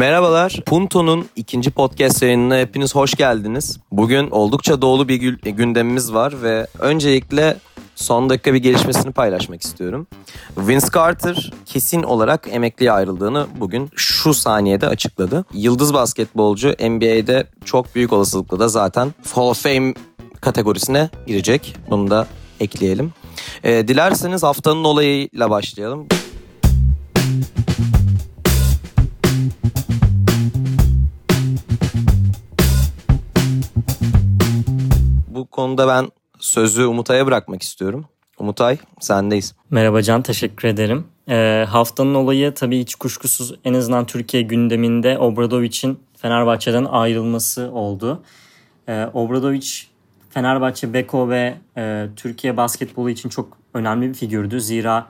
Merhabalar. Punto'nun ikinci podcast yayınına hepiniz hoş geldiniz. Bugün oldukça dolu bir gündemimiz var ve öncelikle son dakika bir gelişmesini paylaşmak istiyorum. Vince Carter kesin olarak emekliye ayrıldığını bugün şu saniyede açıkladı. Yıldız basketbolcu NBA'de çok büyük olasılıkla da zaten Hall of Fame kategorisine girecek. Bunu da ekleyelim. E, dilerseniz haftanın olayıyla başlayalım. Konuda ben sözü Umutay'a bırakmak istiyorum. Umutay sendeyiz. Merhaba Can teşekkür ederim. Ee, haftanın olayı tabii hiç kuşkusuz en azından Türkiye gündeminde Obradovic'in Fenerbahçe'den ayrılması oldu. Ee, Obradovic Fenerbahçe, Beko ve e, Türkiye basketbolu için çok önemli bir figürdü. Zira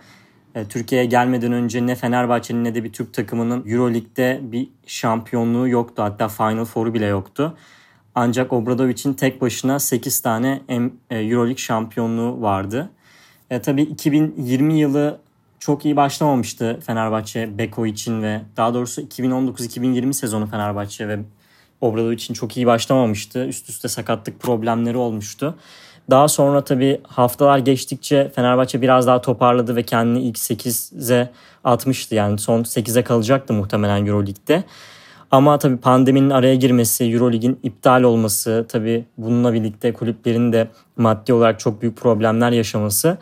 e, Türkiye'ye gelmeden önce ne Fenerbahçe'nin ne de bir Türk takımının Euroleague'de bir şampiyonluğu yoktu. Hatta Final Four'u bile yoktu. Ancak Obradovic'in tek başına 8 tane e, Euroleague şampiyonluğu vardı. E, tabii 2020 yılı çok iyi başlamamıştı Fenerbahçe Beko için ve daha doğrusu 2019-2020 sezonu Fenerbahçe ve Obradovic için çok iyi başlamamıştı. Üst üste sakatlık problemleri olmuştu. Daha sonra tabii haftalar geçtikçe Fenerbahçe biraz daha toparladı ve kendini ilk 8'e atmıştı. Yani son 8'e kalacaktı muhtemelen Euroleague'de. Ama tabii pandeminin araya girmesi, Eurolig'in iptal olması, tabii bununla birlikte kulüplerin de maddi olarak çok büyük problemler yaşaması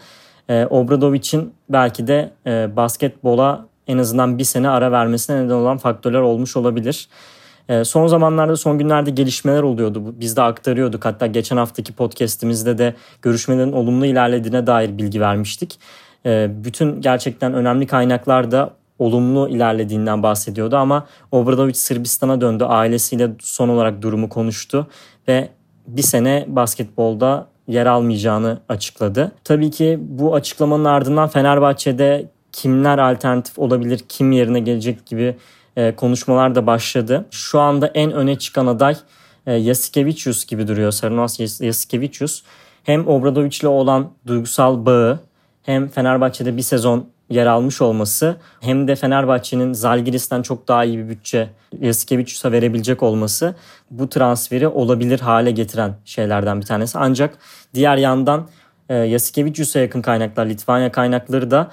e, Obradovic'in belki de e, basketbola en azından bir sene ara vermesine neden olan faktörler olmuş olabilir. E, son zamanlarda son günlerde gelişmeler oluyordu. Biz de aktarıyorduk. Hatta geçen haftaki podcast'imizde de görüşmelerin olumlu ilerlediğine dair bilgi vermiştik. E, bütün gerçekten önemli kaynaklar da olumlu ilerlediğinden bahsediyordu ama Obradovic Sırbistan'a döndü. Ailesiyle son olarak durumu konuştu ve bir sene basketbolda yer almayacağını açıkladı. Tabii ki bu açıklamanın ardından Fenerbahçe'de kimler alternatif olabilir, kim yerine gelecek gibi e, konuşmalar da başladı. Şu anda en öne çıkan aday e, Yasikevicius gibi duruyor. Sarınas Yasikevicius. Hem Obradovic ile olan duygusal bağı hem Fenerbahçe'de bir sezon yer almış olması hem de Fenerbahçe'nin Zalgiris'ten çok daha iyi bir bütçe Yasikevicius'a verebilecek olması bu transferi olabilir hale getiren şeylerden bir tanesi. Ancak diğer yandan e, Yasikevicius'a yakın kaynaklar, Litvanya kaynakları da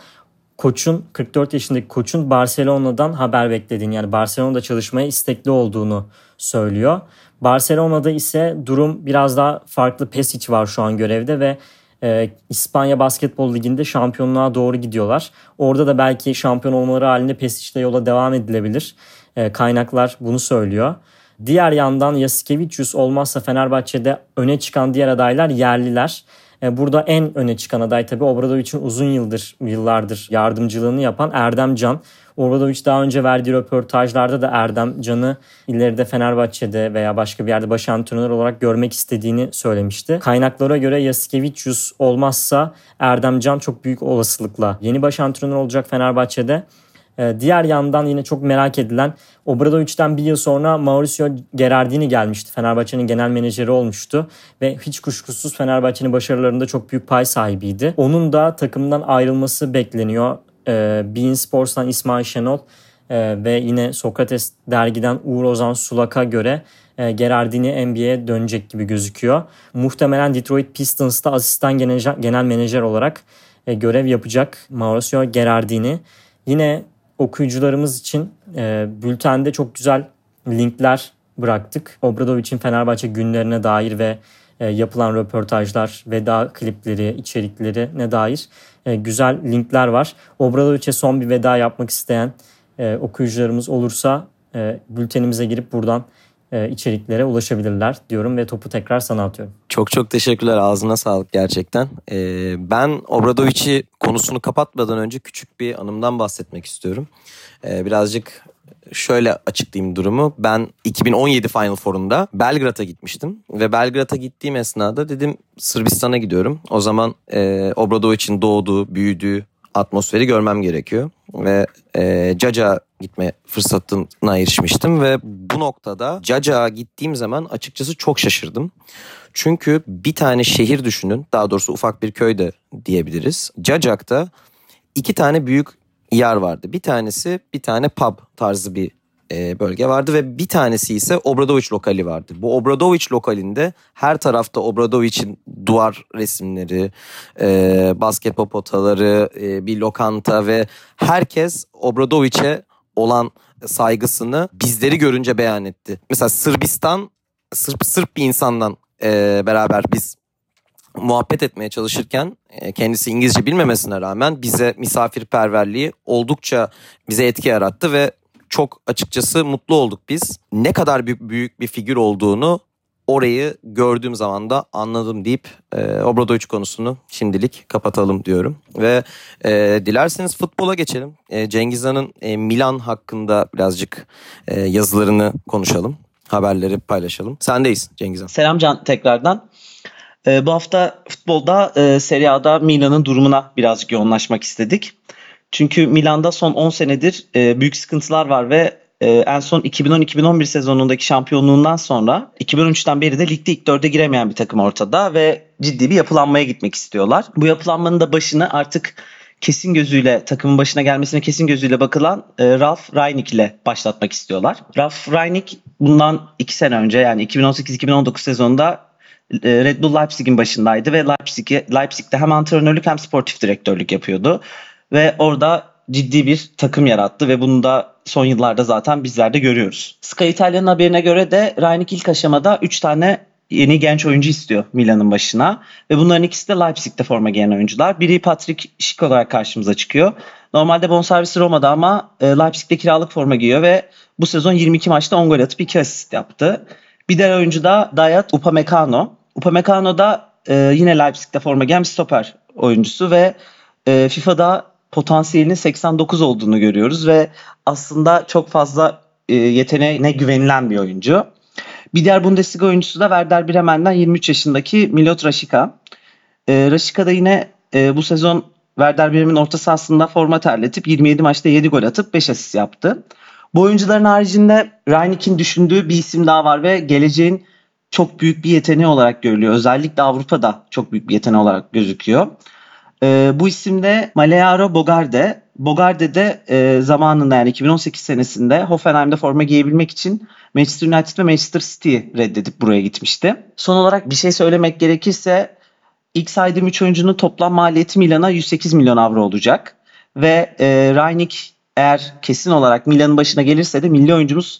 koçun 44 yaşındaki koçun Barcelona'dan haber beklediğini yani Barcelona'da çalışmaya istekli olduğunu söylüyor. Barcelona'da ise durum biraz daha farklı. Pesic var şu an görevde ve e, İspanya Basketbol Ligi'nde şampiyonluğa doğru gidiyorlar. Orada da belki şampiyon olmaları halinde Pesic'le yola devam edilebilir. E, kaynaklar bunu söylüyor. Diğer yandan Yasikevicius olmazsa Fenerbahçe'de öne çıkan diğer adaylar yerliler. E, burada en öne çıkan aday tabii Obradovic'in uzun yıldır yıllardır yardımcılığını yapan Erdem Can. Obradovic daha önce verdiği röportajlarda da Erdem Can'ı ileride Fenerbahçe'de veya başka bir yerde baş antrenör olarak görmek istediğini söylemişti. Kaynaklara göre Yasikevicius olmazsa Erdem Can çok büyük olasılıkla yeni baş antrenör olacak Fenerbahçe'de. Ee, diğer yandan yine çok merak edilen Obradovic'den bir yıl sonra Mauricio Gerardini gelmişti. Fenerbahçe'nin genel menajeri olmuştu ve hiç kuşkusuz Fenerbahçe'nin başarılarında çok büyük pay sahibiydi. Onun da takımdan ayrılması bekleniyor. Ee, Bein Sports'tan İsmail Şenol e, ve yine Sokrates dergiden Uğur Ozan Sulak'a göre e, Gerardini NBA'ye dönecek gibi gözüküyor. Muhtemelen Detroit Pistons'ta asistan genel menajer olarak e, görev yapacak Mauricio Gerardini. Yine okuyucularımız için e, bültende çok güzel linkler bıraktık. Obradovic'in Fenerbahçe günlerine dair ve e, yapılan röportajlar, veda klipleri, içerikleri ne dair e, güzel linkler var. Obradovic'e son bir veda yapmak isteyen e, okuyucularımız olursa e, bültenimize girip buradan e, içeriklere ulaşabilirler diyorum ve topu tekrar sana atıyorum. Çok çok teşekkürler. Ağzına sağlık gerçekten. Ee, ben Obradovic'i konusunu kapatmadan önce küçük bir anımdan bahsetmek istiyorum. Ee, birazcık şöyle açıklayayım durumu. Ben 2017 Final Four'unda Belgrad'a gitmiştim. Ve Belgrad'a gittiğim esnada dedim Sırbistan'a gidiyorum. O zaman e, Obradovic'in doğduğu, büyüdüğü atmosferi görmem gerekiyor. Ve e, Caca gitme fırsatına erişmiştim ve bu noktada Caca'ya gittiğim zaman açıkçası çok şaşırdım. Çünkü bir tane şehir düşünün, daha doğrusu ufak bir köyde diyebiliriz. Cacak'ta iki tane büyük yer vardı. Bir tanesi bir tane pub tarzı bir e, bölge vardı ve bir tanesi ise Obradoviç lokali vardı. Bu Obradoviç lokalinde her tarafta Obradoviç'in duvar resimleri, e, basketbol potaları, e, bir lokanta ve herkes Obradoviç'e olan saygısını bizleri görünce beyan etti. Mesela Sırbistan, Sırp, Sırp bir insandan e, beraber biz muhabbet etmeye çalışırken e, kendisi İngilizce bilmemesine rağmen bize misafirperverliği oldukça bize etki yarattı ve çok açıkçası mutlu olduk biz. Ne kadar büyük bir figür olduğunu orayı gördüğüm zaman da anladım deyip e, Obradoviç konusunu şimdilik kapatalım diyorum. Ve e, dilerseniz futbola geçelim. E, Cengiz Han'ın e, Milan hakkında birazcık e, yazılarını konuşalım. Haberleri paylaşalım. Sendeyiz Cengiz Han. Selam Can tekrardan. E, bu hafta futbolda e, Serie A'da Milan'ın durumuna birazcık yoğunlaşmak istedik. Çünkü Milan'da son 10 senedir e, büyük sıkıntılar var ve e, en son 2010-2011 sezonundaki şampiyonluğundan sonra 2013'ten beri de ligde ilk dörde giremeyen bir takım ortada ve ciddi bir yapılanmaya gitmek istiyorlar. Bu yapılanmanın da başını artık kesin gözüyle takımın başına gelmesine kesin gözüyle bakılan e, Ralf Rangnick ile başlatmak istiyorlar. Ralf Rangnick bundan 2 sene önce yani 2018-2019 sezonunda e, Red Bull Leipzig'in başındaydı ve Leipzig, Leipzig'te hem antrenörlük hem sportif direktörlük yapıyordu. Ve orada ciddi bir takım yarattı ve bunu da son yıllarda zaten bizler de görüyoruz. Sky Italia'nın haberine göre de Rangnick ilk aşamada 3 tane yeni genç oyuncu istiyor Milan'ın başına. Ve bunların ikisi de Leipzig'te forma giyen oyuncular. Biri Patrick Schick olarak karşımıza çıkıyor. Normalde bonservisi Roma'da ama e, Leipzig'te kiralık forma giyiyor ve bu sezon 22 maçta 10 gol atıp 2 asist yaptı. Bir diğer oyuncu da Dayat Upamecano. Upamecano da e, yine Leipzig'te forma giyen bir stoper oyuncusu ve e, FIFA'da potansiyelinin 89 olduğunu görüyoruz ve aslında çok fazla e, yeteneğine güvenilen bir oyuncu. Bir diğer Bundesliga oyuncusu da Werder Bremen'den 23 yaşındaki Milot Rashica. E, Rashica da yine e, bu sezon Werder Bremen'in orta sahasında forma terletip 27 maçta 7 gol atıp 5 asist yaptı. Bu oyuncuların haricinde Reinike'in düşündüğü bir isim daha var ve geleceğin çok büyük bir yeteneği olarak görülüyor. Özellikle Avrupa'da çok büyük bir yeteneği olarak gözüküyor. E, bu isimde Malearo Bogarde. Bogarde de e, zamanında yani 2018 senesinde Hoffenheim'de forma giyebilmek için Manchester United ve Manchester City reddedip buraya gitmişti. Son olarak bir şey söylemek gerekirse ilk saydığım 3 oyuncunun toplam maliyeti Milan'a 108 milyon avro olacak. Ve e, Rangnick eğer kesin olarak Milan'ın başına gelirse de milli oyuncumuz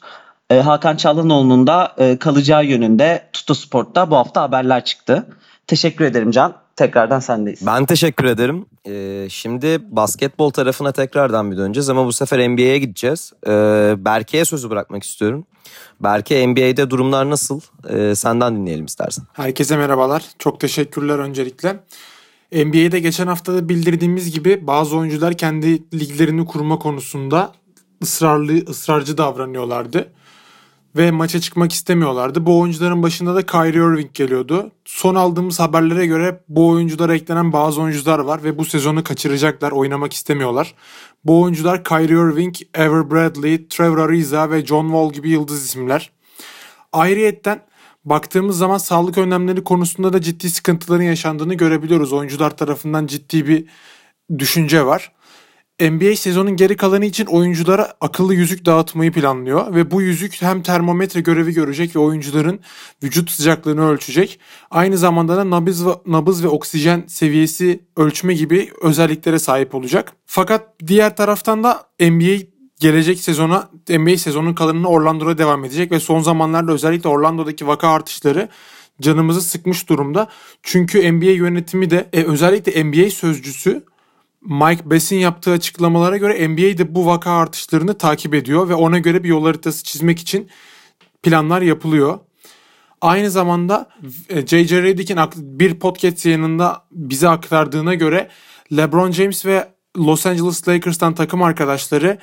e, Hakan Çalhanoğlu'nun da e, kalacağı yönünde Tuttosport'ta bu hafta haberler çıktı. Teşekkür ederim Can tekrardan sendeyiz. Ben teşekkür ederim. Ee, şimdi basketbol tarafına tekrardan bir döneceğiz ama bu sefer NBA'ye gideceğiz. Ee, Berke'ye sözü bırakmak istiyorum. Berke NBA'de durumlar nasıl? Ee, senden dinleyelim istersen. Herkese merhabalar. Çok teşekkürler öncelikle. NBA'de geçen hafta da bildirdiğimiz gibi bazı oyuncular kendi liglerini kurma konusunda ısrarlı ısrarcı davranıyorlardı ve maça çıkmak istemiyorlardı. Bu oyuncuların başında da Kyrie Irving geliyordu. Son aldığımız haberlere göre bu oyunculara eklenen bazı oyuncular var ve bu sezonu kaçıracaklar, oynamak istemiyorlar. Bu oyuncular Kyrie Irving, Ever Bradley, Trevor Ariza ve John Wall gibi yıldız isimler. Ayrıyetten baktığımız zaman sağlık önlemleri konusunda da ciddi sıkıntıların yaşandığını görebiliyoruz. Oyuncular tarafından ciddi bir düşünce var. NBA sezonun geri kalanı için oyunculara akıllı yüzük dağıtmayı planlıyor ve bu yüzük hem termometre görevi görecek ve oyuncuların vücut sıcaklığını ölçecek. Aynı zamanda da nabız ve, nabız ve oksijen seviyesi ölçme gibi özelliklere sahip olacak. Fakat diğer taraftan da NBA gelecek sezona NBA sezonun kalanını Orlando'da devam edecek ve son zamanlarda özellikle Orlando'daki vaka artışları canımızı sıkmış durumda. Çünkü NBA yönetimi de e, özellikle NBA sözcüsü Mike Bass'in yaptığı açıklamalara göre NBA de bu vaka artışlarını takip ediyor ve ona göre bir yol haritası çizmek için planlar yapılıyor. Aynı zamanda J.J. Redick'in bir podcast yayınında bize aktardığına göre LeBron James ve Los Angeles Lakers'tan takım arkadaşları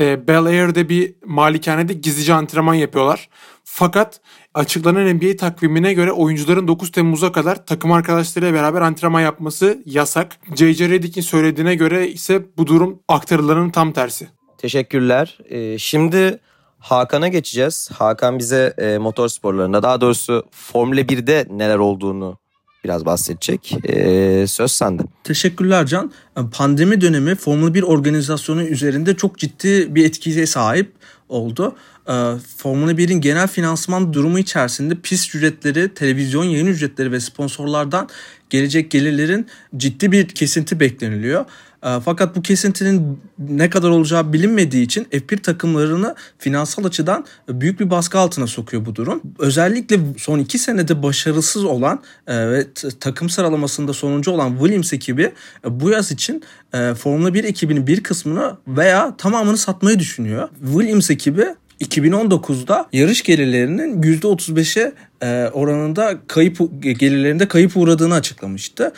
e, Bel Air'de bir malikanede gizlice antrenman yapıyorlar. Fakat açıklanan NBA takvimine göre oyuncuların 9 Temmuz'a kadar takım arkadaşlarıyla beraber antrenman yapması yasak. J.J. Redick'in söylediğine göre ise bu durum aktarılanın tam tersi. Teşekkürler. Ee, şimdi Hakan'a geçeceğiz. Hakan bize e, motor sporlarında daha doğrusu Formula 1'de neler olduğunu biraz bahsedecek. Ee, söz sende. Teşekkürler Can. Pandemi dönemi Formula 1 organizasyonu üzerinde çok ciddi bir etkiye sahip. Oldu. Ee, Formula 1'in genel finansman durumu içerisinde pist ücretleri, televizyon yayın ücretleri ve sponsorlardan gelecek gelirlerin ciddi bir kesinti bekleniliyor. Ee, fakat bu kesintinin ne kadar olacağı bilinmediği için F1 takımlarını finansal açıdan büyük bir baskı altına sokuyor bu durum. Özellikle son iki senede başarısız olan e, ve takım sıralamasında sonuncu olan Williams ekibi e, bu yaz için e, Formula 1 ekibinin bir kısmını veya tamamını satmayı düşünüyor. Williams ekibi 2019'da yarış gelirlerinin %35'e e, oranında kayıp gelirlerinde kayıp uğradığını açıklamıştı.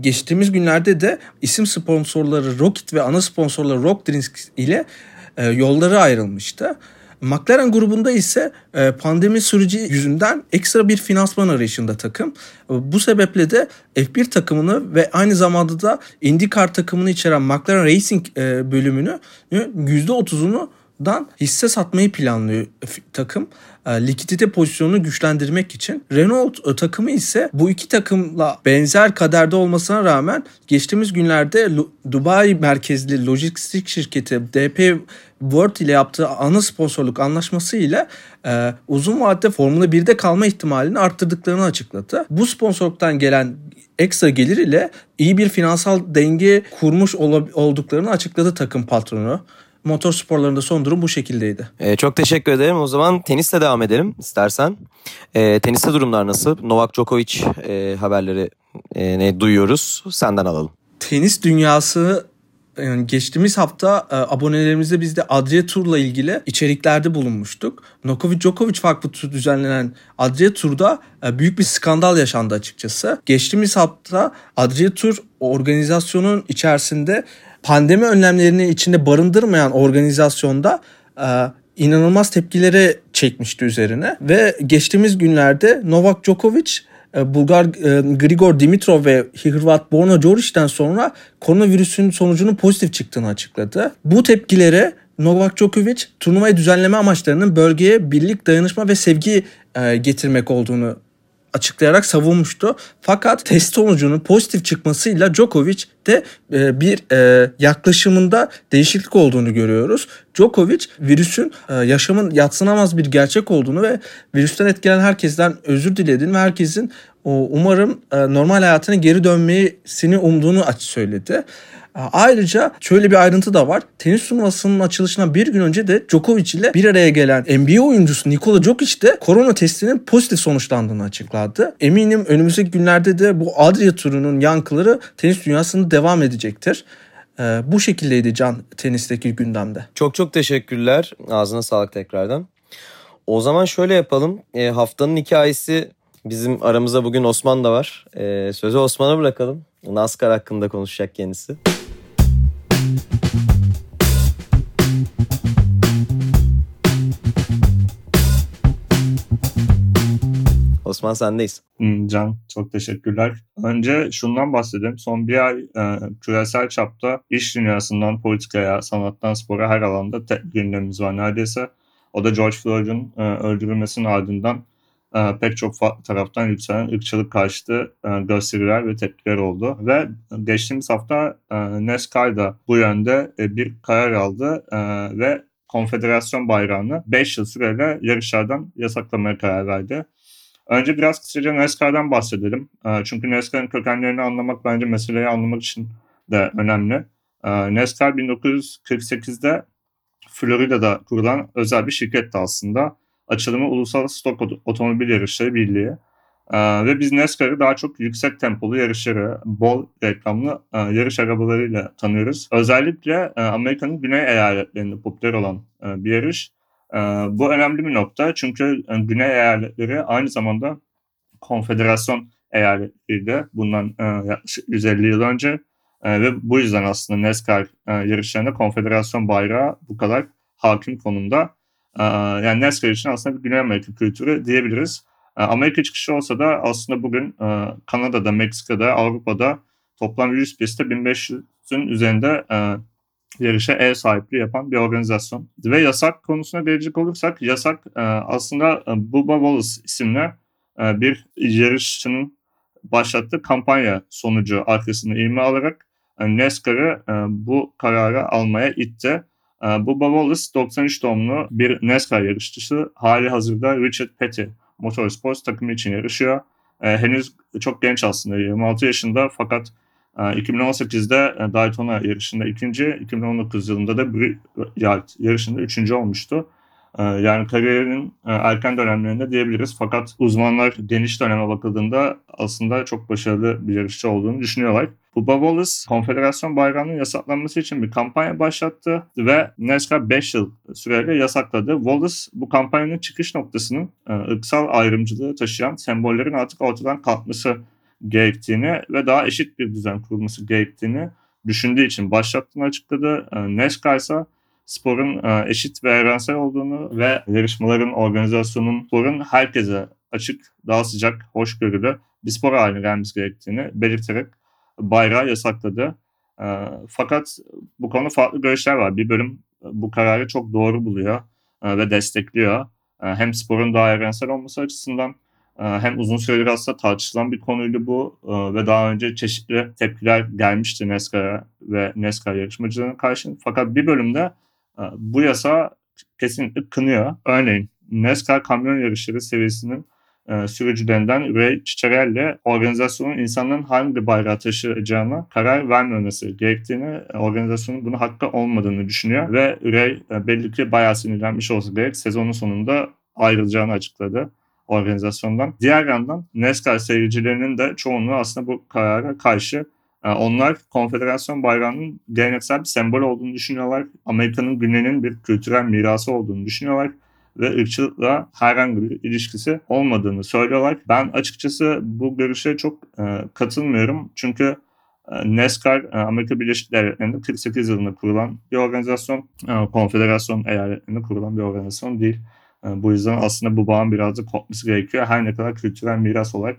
Geçtiğimiz günlerde de isim sponsorları Rocket ve ana sponsorları Rock Drinks ile e, yolları ayrılmıştı. McLaren grubunda ise e, pandemi süreci yüzünden ekstra bir finansman arayışında takım. Bu sebeple de F1 takımını ve aynı zamanda da IndyCar takımını içeren McLaren Racing bölümünü %30'unu dan hisse satmayı planlıyor takım. E, likidite pozisyonunu güçlendirmek için. Renault e, takımı ise bu iki takımla benzer kaderde olmasına rağmen geçtiğimiz günlerde Dubai merkezli lojistik şirketi DP World ile yaptığı ana sponsorluk anlaşması ile e, uzun vadede Formula 1'de kalma ihtimalini arttırdıklarını açıkladı. Bu sponsorluktan gelen ekstra gelir ile iyi bir finansal denge kurmuş olduklarını açıkladı takım patronu motor sporlarında son durum bu şekildeydi. Ee, çok teşekkür ederim. O zaman tenisle devam edelim istersen. Ee, teniste durumlar nasıl? Novak Djokovic e, haberleri e, ne duyuyoruz? Senden alalım. Tenis dünyası yani geçtiğimiz hafta e, abonelerimizde biz de Adria Tur'la ilgili içeriklerde bulunmuştuk. Novak Djokovic farklı düzenlenen Adria Tur'da e, büyük bir skandal yaşandı açıkçası. Geçtiğimiz hafta Adria Tur organizasyonun içerisinde pandemi önlemlerini içinde barındırmayan organizasyonda e, inanılmaz tepkileri çekmişti üzerine ve geçtiğimiz günlerde Novak Djokovic e, Bulgar e, Grigor Dimitrov ve Hırvat Borna Đoric'ten sonra koronavirüsün sonucunun pozitif çıktığını açıkladı. Bu tepkilere Novak Djokovic turnuvayı düzenleme amaçlarının bölgeye birlik, dayanışma ve sevgi e, getirmek olduğunu açıklayarak savunmuştu. Fakat test sonucunun pozitif çıkmasıyla Djokovic de e, bir e, yaklaşımında değişiklik olduğunu görüyoruz. Djokovic virüsün e, yaşamın yatsınamaz bir gerçek olduğunu ve virüsten etkilenen herkesten özür dilediğini ve herkesin umarım normal hayatına geri dönmesini umduğunu açı söyledi. Ayrıca şöyle bir ayrıntı da var. Tenis turnuvasının açılışına bir gün önce de Djokovic ile bir araya gelen NBA oyuncusu Nikola Djokic de korona testinin pozitif sonuçlandığını açıkladı. Eminim önümüzdeki günlerde de bu Adria turunun yankıları tenis dünyasında devam edecektir. Ee, bu şekildeydi Can tenisteki gündemde. Çok çok teşekkürler. Ağzına sağlık tekrardan. O zaman şöyle yapalım. E, haftanın hikayesi bizim aramızda bugün Osman da var. E, sözü Osman'a bırakalım. NASCAR hakkında konuşacak kendisi. Osman sendeyiz. Hmm, Can çok teşekkürler. Önce şundan bahsedeyim. Son bir ay e, küresel çapta iş dünyasından politikaya, sanattan spora her alanda tek gündemimiz var neredeyse. O da George Floyd'un e, öldürülmesinin ardından e, pek çok taraftan yükselen ırkçılık karşıtı e, gösteriler ve tepkiler oldu. Ve geçtiğimiz hafta e, NASCAR da bu yönde e, bir karar aldı e, ve konfederasyon bayrağını 5 yıl süreyle yarışlardan yasaklamaya karar verdi. Önce biraz kısaca NASCAR'dan bahsedelim. E, çünkü NASCAR'ın kökenlerini anlamak bence meseleyi anlamak için de önemli. NASCAR 1948'de Florida'da kurulan özel bir şirketti aslında açılımı Ulusal Stok Otomobil Yarışları Birliği. Ee, ve biz NASCAR'ı daha çok yüksek tempolu yarışları, bol reklamlı e, yarış arabalarıyla tanıyoruz. Özellikle e, Amerika'nın güney eyaletlerinde popüler olan e, bir yarış. E, bu önemli bir nokta çünkü e, güney eyaletleri aynı zamanda konfederasyon eyaletiydi bundan e, yaklaşık 150 yıl önce. E, ve bu yüzden aslında NASCAR e, yarışlarında konfederasyon bayrağı bu kadar hakim konumda. Yani NASCAR için aslında bir Güney Amerika kültürü diyebiliriz. Amerika çıkışı olsa da aslında bugün Kanada'da, Meksika'da, Avrupa'da toplam 100 pistte 1500'ün üzerinde yarışa ev sahipliği yapan bir organizasyon. Ve yasak konusuna gelecek olursak yasak aslında Bubba Wallace isimli bir yarışçının başlattığı kampanya sonucu arkasında ilmi alarak NASCAR'ı bu kararı almaya itti. E, Bubba Wallace 93 doğumlu bir NASCAR yarışçısı. Hali hazırda Richard Petty Motorsports takımı için yarışıyor. E, henüz çok genç aslında 26 yaşında fakat 2018'de Daytona yarışında ikinci, 2019 yılında da Brickyard yarışında üçüncü olmuştu. Yani kariyerinin erken dönemlerinde diyebiliriz. Fakat uzmanlar geniş döneme bakıldığında aslında çok başarılı bir yarışçı olduğunu düşünüyorlar. Bubba Wallace konfederasyon bayrağının yasaklanması için bir kampanya başlattı ve NASCAR 5 yıl süreyle yasakladı. Wallace bu kampanyanın çıkış noktasının ırksal ayrımcılığı taşıyan sembollerin artık ortadan kalkması gerektiğini ve daha eşit bir düzen kurulması gerektiğini düşündüğü için başlattığını açıkladı. NASCAR ise sporun e, eşit ve evrensel olduğunu ve yarışmaların, organizasyonun, sporun herkese açık, daha sıcak, hoşgörülü bir spor haline gelmesi gerektiğini belirterek bayrağı yasakladı. E, fakat bu konu farklı görüşler var. Bir bölüm bu kararı çok doğru buluyor e, ve destekliyor. Hem sporun daha evrensel olması açısından hem uzun süredir aslında tartışılan bir konuydu bu ve daha önce çeşitli tepkiler gelmişti NASCAR'a ve NASCAR yarışmacılarına karşı. Fakat bir bölümde bu yasa kesinlikle kınıyor. Örneğin NASCAR kamyon yarışları seviyesinin e, sürücülerinden Ray Ciccarelli organizasyonun insanların hangi bayrağı taşıyacağına karar vermemesi gerektiğini, organizasyonun bunu hakkı olmadığını düşünüyor ve Ray e, belli ki bayağı sinirlenmiş olsa gerek sezonun sonunda ayrılacağını açıkladı organizasyondan. Diğer yandan NASCAR seyircilerinin de çoğunluğu aslında bu karara karşı ee, onlar konfederasyon bayrağının geleneksel bir sembol olduğunu düşünüyorlar. Amerika'nın güneyinin bir kültürel mirası olduğunu düşünüyorlar ve ırkçılıkla herhangi bir ilişkisi olmadığını söylüyorlar. Ben açıkçası bu görüşe çok e, katılmıyorum. Çünkü e, NASCAR e, Amerika Birleşik Devletleri'nde 48 yılında kurulan bir organizasyon. Konfederasyon eyaletlerinde kurulan bir organizasyon değil. Bu yüzden aslında bu bağın biraz da kopması gerekiyor. Her ne kadar kültürel miras olarak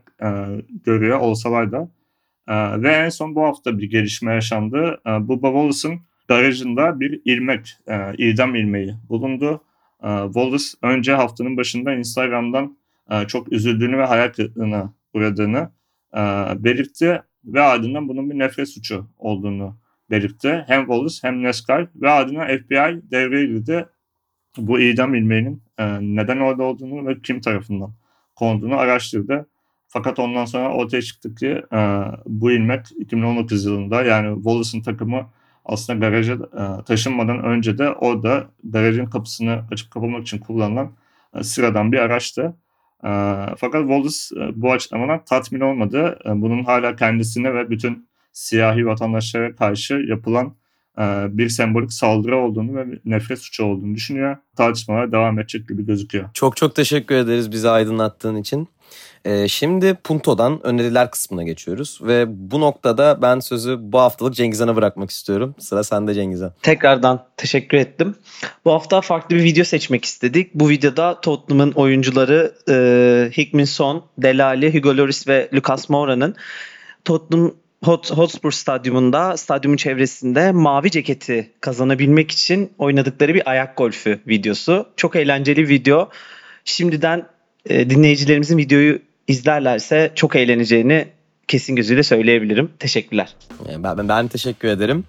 görüyor olsalar da ee, ve en son bu hafta bir gelişme yaşandı. Ee, Bubba Wallace'ın garajında bir ilmek, e, idam ilmeği bulundu. Ee, Wallace önce haftanın başında Instagram'dan e, çok üzüldüğünü ve hayal kırıklığına uğradığını e, belirtti ve ardından bunun bir nefret suçu olduğunu belirtti. Hem Wallace hem NASCAR ve ardından FBI devreye girdi. Bu idam ilmeğinin neden orada olduğunu ve kim tarafından konduğunu araştırdı. Fakat ondan sonra ortaya çıktı ki e, bu ilmek 2019 yılında yani Wallace'ın takımı aslında garaja e, taşınmadan önce de orada garajın kapısını açıp kapamak için kullanılan e, sıradan bir araçtı. E, fakat Wallace e, bu açıklamadan tatmin olmadı. E, bunun hala kendisine ve bütün siyahi vatandaşlara karşı yapılan bir sembolik saldırı olduğunu ve nefret suçu olduğunu düşünüyor. Tartışmalar devam edecek gibi gözüküyor. Çok çok teşekkür ederiz bizi aydınlattığın için. Ee, şimdi Punto'dan öneriler kısmına geçiyoruz ve bu noktada ben sözü bu haftalık Cengizhan'a bırakmak istiyorum. Sıra sende Cengizhan. Tekrardan teşekkür ettim. Bu hafta farklı bir video seçmek istedik. Bu videoda Tottenham'ın oyuncuları e, Hickmin Son, Delali, Hugo Lloris ve Lucas Moura'nın Tottenham Hot, Hotspur Stadyumunda, stadyumun çevresinde mavi ceketi kazanabilmek için oynadıkları bir ayak golfü videosu. Çok eğlenceli video. Şimdiden e, dinleyicilerimizin videoyu izlerlerse çok eğleneceğini kesin gözüyle söyleyebilirim. Teşekkürler. Ben, ben teşekkür ederim.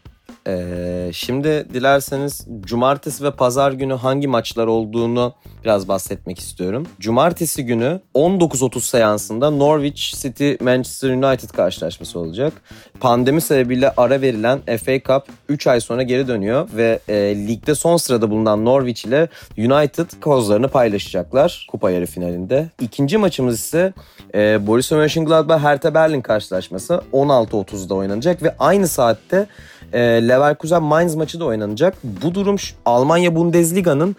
Ee, şimdi dilerseniz cumartesi ve pazar günü hangi maçlar olduğunu biraz bahsetmek istiyorum. Cumartesi günü 19.30 seansında Norwich City Manchester United karşılaşması olacak. Pandemi sebebiyle ara verilen FA Cup 3 ay sonra geri dönüyor ve e, ligde son sırada bulunan Norwich ile United kozlarını paylaşacaklar kupa yarı finalinde. İkinci maçımız ise e, Borussia Mönchengladbach Hertha Berlin karşılaşması 16.30'da oynanacak ve aynı saatte Leverkusen Mainz maçı da oynanacak. Bu durum Almanya Bundesliga'nın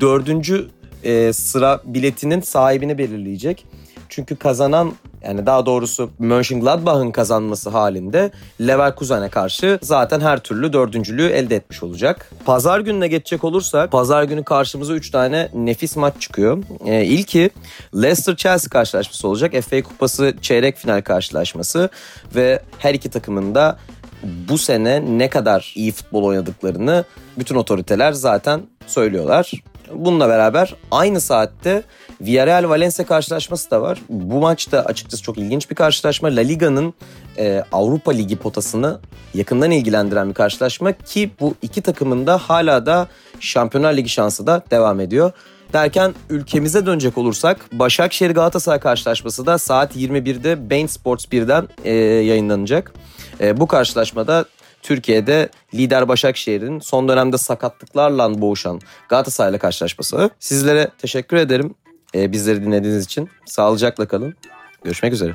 dördüncü e, sıra biletinin sahibini belirleyecek. Çünkü kazanan yani daha doğrusu Mönchengladbach'ın kazanması halinde Leverkusen'e karşı zaten her türlü dördüncülüğü elde etmiş olacak. Pazar gününe geçecek olursak pazar günü karşımıza 3 tane nefis maç çıkıyor. Ee, ilki Leicester-Chelsea karşılaşması olacak. FA Kupası çeyrek final karşılaşması ve her iki takımın da bu sene ne kadar iyi futbol oynadıklarını bütün otoriteler zaten söylüyorlar. Bununla beraber aynı saatte Villarreal Valencia karşılaşması da var. Bu maç da açıkçası çok ilginç bir karşılaşma. La Liga'nın e, Avrupa Ligi potasını yakından ilgilendiren bir karşılaşma ki bu iki takımın da hala da Şampiyonlar Ligi şansı da devam ediyor. Derken ülkemize dönecek olursak Başakşehir Galatasaray karşılaşması da saat 21'de Bein Sports 1'den e, yayınlanacak. E, bu karşılaşmada Türkiye'de lider Başakşehir'in son dönemde sakatlıklarla boğuşan Galatasaray'la karşılaşması. Sizlere teşekkür ederim e, bizleri dinlediğiniz için. Sağlıcakla kalın. Görüşmek üzere.